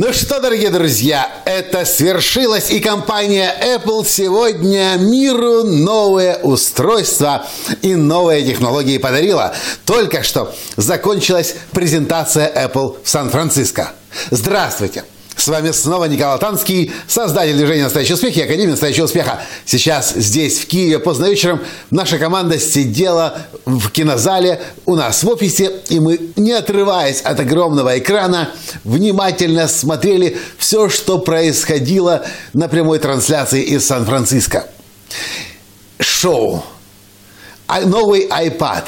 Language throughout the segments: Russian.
Ну что, дорогие друзья, это свершилось, и компания Apple сегодня миру новое устройство и новые технологии подарила. Только что закончилась презентация Apple в Сан-Франциско. Здравствуйте! С вами снова Николай Танский, создатель движения «Настоящий успех» и Академии «Настоящего успеха». Сейчас здесь, в Киеве, поздно вечером, наша команда сидела в кинозале у нас в офисе, и мы, не отрываясь от огромного экрана, внимательно смотрели все, что происходило на прямой трансляции из Сан-Франциско. Шоу. А, новый iPad.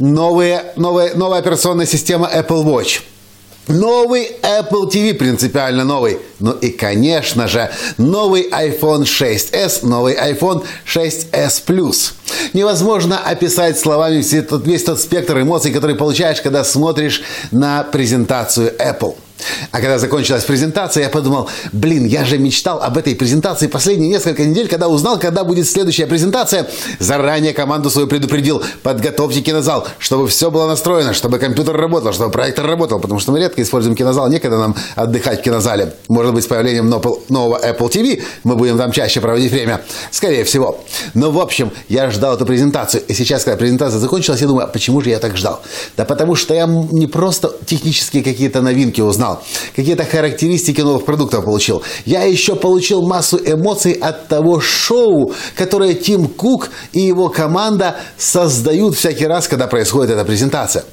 Новая, новая, новая операционная система Apple Watch – Новый Apple TV принципиально новый. Ну и, конечно же, новый iPhone 6s, новый iPhone 6s Plus. Невозможно описать словами весь тот, весь тот спектр эмоций, который получаешь, когда смотришь на презентацию Apple. А когда закончилась презентация, я подумал, блин, я же мечтал об этой презентации последние несколько недель, когда узнал, когда будет следующая презентация. Заранее команду свою предупредил, подготовьте кинозал, чтобы все было настроено, чтобы компьютер работал, чтобы проектор работал, потому что мы редко используем кинозал, некогда нам отдыхать в кинозале. Может быть, с появлением нового Apple TV мы будем там чаще проводить время, скорее всего. Но, в общем, я ждал эту презентацию, и сейчас, когда презентация закончилась, я думаю, а почему же я так ждал? Да потому что я не просто технические какие-то новинки узнал, какие-то характеристики новых продуктов получил. Я еще получил массу эмоций от того шоу, которое Тим Кук и его команда создают всякий раз, когда происходит эта презентация.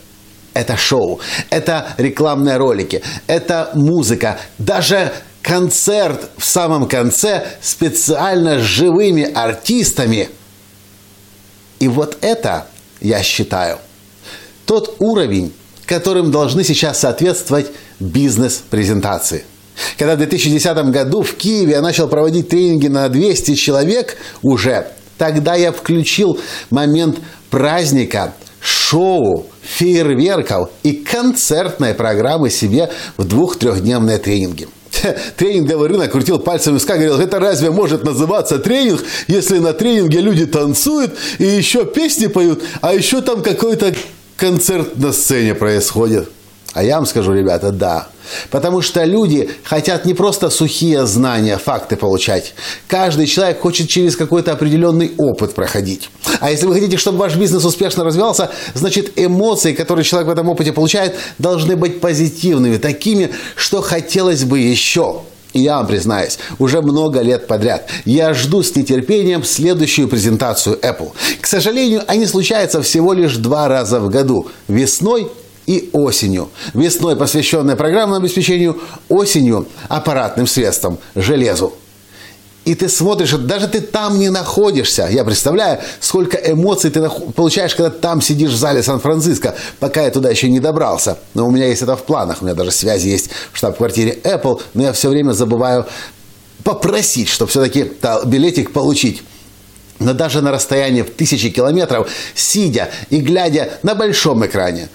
Это шоу, это рекламные ролики, это музыка, даже концерт в самом конце специально с живыми артистами. И вот это, я считаю, тот уровень, которым должны сейчас соответствовать бизнес-презентации. Когда в 2010 году в Киеве я начал проводить тренинги на 200 человек уже, тогда я включил момент праздника, шоу, фейерверков и концертной программы себе в двух-трехдневные тренинги. Тренинговый рынок крутил пальцем виска, говорил, это разве может называться тренинг, если на тренинге люди танцуют и еще песни поют, а еще там какой-то концерт на сцене происходит. А я вам скажу, ребята, да. Потому что люди хотят не просто сухие знания, факты получать. Каждый человек хочет через какой-то определенный опыт проходить. А если вы хотите, чтобы ваш бизнес успешно развивался, значит эмоции, которые человек в этом опыте получает, должны быть позитивными, такими, что хотелось бы еще. И я вам признаюсь, уже много лет подряд я жду с нетерпением следующую презентацию Apple. К сожалению, они случаются всего лишь два раза в году. Весной и осенью. Весной посвященная программному обеспечению, осенью аппаратным средствам, железу. И ты смотришь, даже ты там не находишься. Я представляю, сколько эмоций ты получаешь, когда там сидишь в зале Сан-Франциско, пока я туда еще не добрался. Но у меня есть это в планах. У меня даже связи есть в штаб-квартире Apple, но я все время забываю попросить, чтобы все-таки билетик получить. Но даже на расстоянии в тысячи километров, сидя и глядя на большом экране,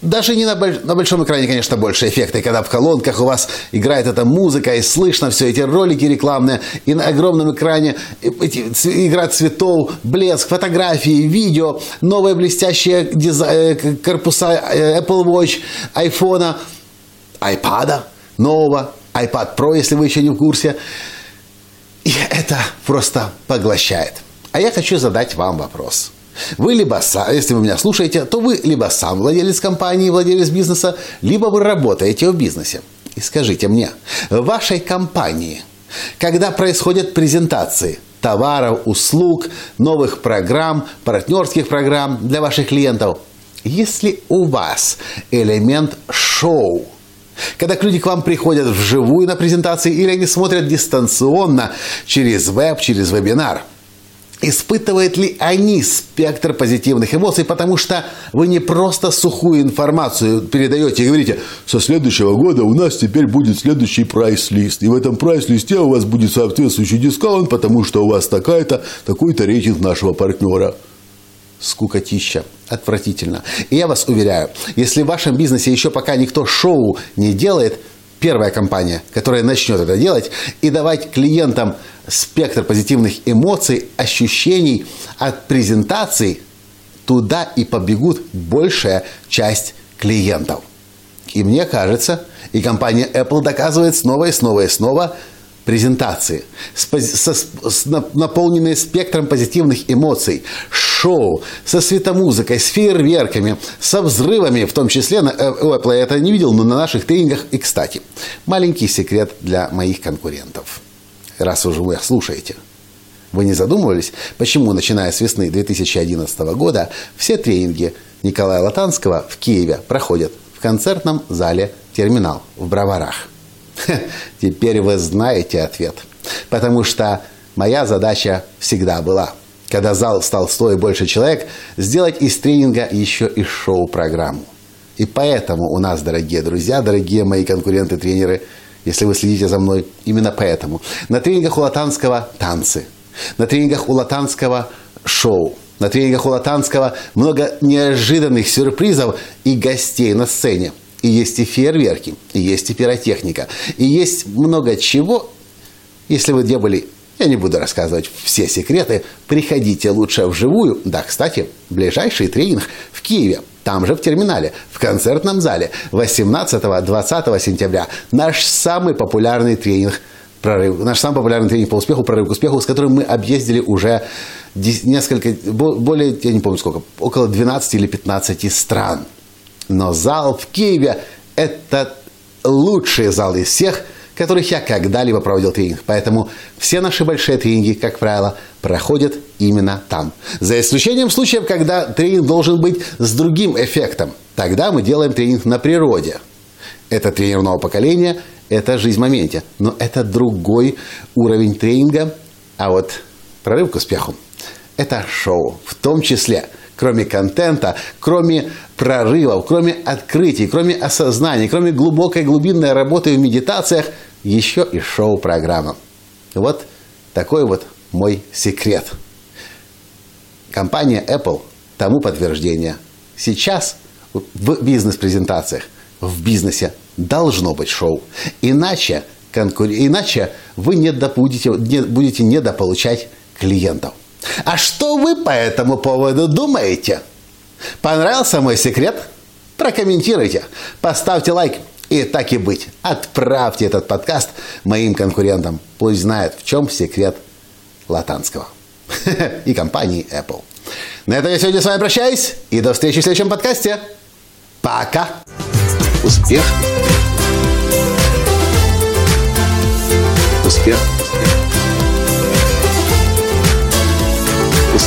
даже не на, больш... на большом экране, конечно, больше эффекта, когда в колонках у вас играет эта музыка, и слышно все эти ролики рекламные, и на огромном экране эти, игра цветов, блеск, фотографии, видео, новые блестящие дизай... Э, корпуса э, Apple Watch, iPhone, iPad нового, iPad Pro, если вы еще не в курсе. И это просто поглощает. А я хочу задать вам вопрос – вы либо, если вы меня слушаете, то вы либо сам владелец компании, владелец бизнеса, либо вы работаете в бизнесе. И скажите мне, в вашей компании, когда происходят презентации товаров, услуг, новых программ, партнерских программ для ваших клиентов, есть ли у вас элемент шоу? Когда люди к вам приходят вживую на презентации или они смотрят дистанционно через веб, через вебинар – Испытывают ли они спектр позитивных эмоций, потому что вы не просто сухую информацию передаете и говорите, со следующего года у нас теперь будет следующий прайс-лист, и в этом прайс-листе у вас будет соответствующий дискаунт, потому что у вас такая-то, такой-то рейтинг нашего партнера. скукотища. Отвратительно. И я вас уверяю, если в вашем бизнесе еще пока никто шоу не делает, первая компания, которая начнет это делать и давать клиентам спектр позитивных эмоций, ощущений от презентаций, туда и побегут большая часть клиентов. И мне кажется, и компания Apple доказывает снова и снова и снова, презентации, с, со, с, наполненные спектром позитивных эмоций, шоу, со светомузыкой, с фейерверками, со взрывами, в том числе, на, э, Apple я это не видел, но на наших тренингах. И, кстати, маленький секрет для моих конкурентов, раз уже вы их слушаете. Вы не задумывались, почему, начиная с весны 2011 года, все тренинги Николая Латанского в Киеве проходят в концертном зале «Терминал» в Броварах? Теперь вы знаете ответ. Потому что моя задача всегда была, когда зал стал стоить больше человек, сделать из тренинга еще и шоу-программу. И поэтому у нас, дорогие друзья, дорогие мои конкуренты-тренеры, если вы следите за мной, именно поэтому. На тренингах у Латанского танцы, на тренингах у Латанского шоу, на тренингах у Латанского много неожиданных сюрпризов и гостей на сцене – и есть и фейерверки, и есть и пиротехника, и есть много чего. Если вы где были, я не буду рассказывать все секреты, приходите лучше вживую. Да, кстати, ближайший тренинг в Киеве, там же в терминале, в концертном зале, 18-20 сентября. Наш самый популярный тренинг прорыв, наш самый популярный тренинг по успеху, прорыв к успеху, с которым мы объездили уже несколько, более, я не помню сколько, около 12 или 15 стран. Но зал в Киеве – это лучший зал из всех, которых я когда-либо проводил тренинг. Поэтому все наши большие тренинги, как правило, проходят именно там. За исключением случаев, когда тренинг должен быть с другим эффектом. Тогда мы делаем тренинг на природе. Это тренер поколения, это жизнь в моменте. Но это другой уровень тренинга. А вот прорыв к успеху – это шоу. В том числе – кроме контента, кроме прорывов, кроме открытий, кроме осознания, кроме глубокой глубинной работы в медитациях, еще и шоу-программа. Вот такой вот мой секрет. Компания Apple тому подтверждение. Сейчас в бизнес-презентациях, в бизнесе должно быть шоу. Иначе, конкур... Иначе вы не будете, не, будете недополучать клиентов. А что вы по этому поводу думаете? Понравился мой секрет? Прокомментируйте, поставьте лайк и так и быть. Отправьте этот подкаст моим конкурентам. Пусть знают, в чем секрет Латанского и компании Apple. На этом я сегодня с вами прощаюсь и до встречи в следующем подкасте. Пока! Успех! Успех!